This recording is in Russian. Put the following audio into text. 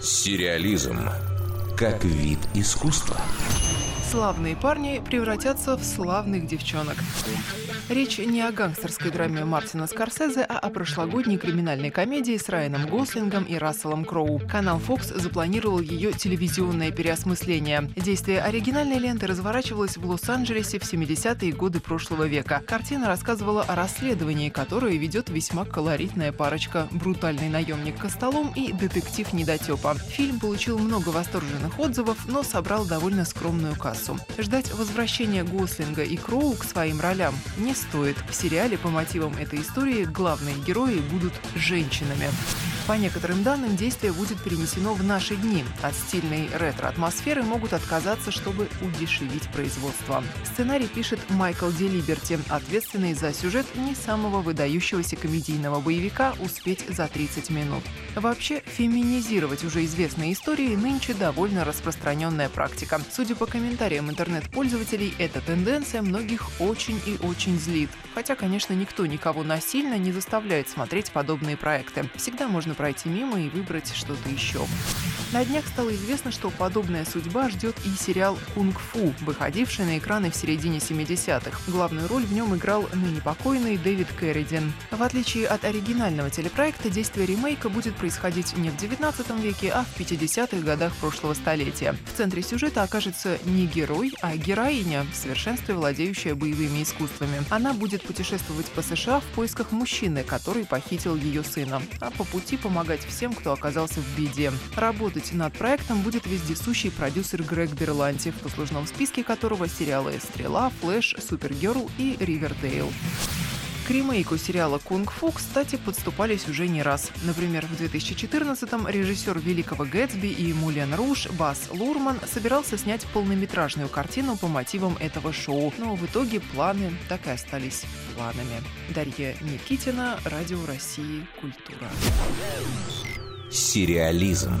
Сериализм как вид искусства. Славные парни превратятся в славных девчонок. Речь не о гангстерской драме Мартина Скорсезе, а о прошлогодней криминальной комедии с Райаном Гослингом и Расселом Кроу. Канал Fox запланировал ее телевизионное переосмысление. Действие оригинальной ленты разворачивалось в Лос-Анджелесе в 70-е годы прошлого века. Картина рассказывала о расследовании, которое ведет весьма колоритная парочка – брутальный наемник Костолом и детектив Недотепа. Фильм получил много восторженных отзывов, но собрал довольно скромную кассу. Ждать возвращения Гослинга и Кроу к своим ролям не стоит. В сериале по мотивам этой истории главные герои будут женщинами. По некоторым данным, действие будет перенесено в наши дни. От стильной ретро-атмосферы могут отказаться, чтобы удешевить производство. Сценарий пишет Майкл Делиберти, ответственный за сюжет не самого выдающегося комедийного боевика «Успеть за 30 минут». Вообще, феминизировать уже известные истории нынче довольно распространенная практика. Судя по комментариям интернет-пользователей, эта тенденция многих очень и очень злит. Хотя, конечно, никто никого насильно не заставляет смотреть подобные проекты. Всегда можно пройти мимо и выбрать что-то еще. На днях стало известно, что подобная судьба ждет и сериал «Кунг-фу», выходивший на экраны в середине 70-х. Главную роль в нем играл ныне покойный Дэвид Кэрридин. В отличие от оригинального телепроекта, действие ремейка будет происходить не в 19 веке, а в 50-х годах прошлого столетия. В центре сюжета окажется не герой, а героиня, в совершенстве владеющая боевыми искусствами. Она будет путешествовать по США в поисках мужчины, который похитил ее сына, а по пути помогать всем, кто оказался в беде. Работать над проектом будет вездесущий продюсер Грег Берланти, в послужном списке которого сериалы «Стрела», «Флэш», «Супергерл» и «Ривердейл». К ремейку сериала «Кунг-фу», кстати, подступались уже не раз. Например, в 2014-м режиссер «Великого Гэтсби» и «Мулен Руш» Бас Лурман собирался снять полнометражную картину по мотивам этого шоу, но в итоге планы так и остались планами. Дарья Никитина, Радио России, Культура. Сериализм.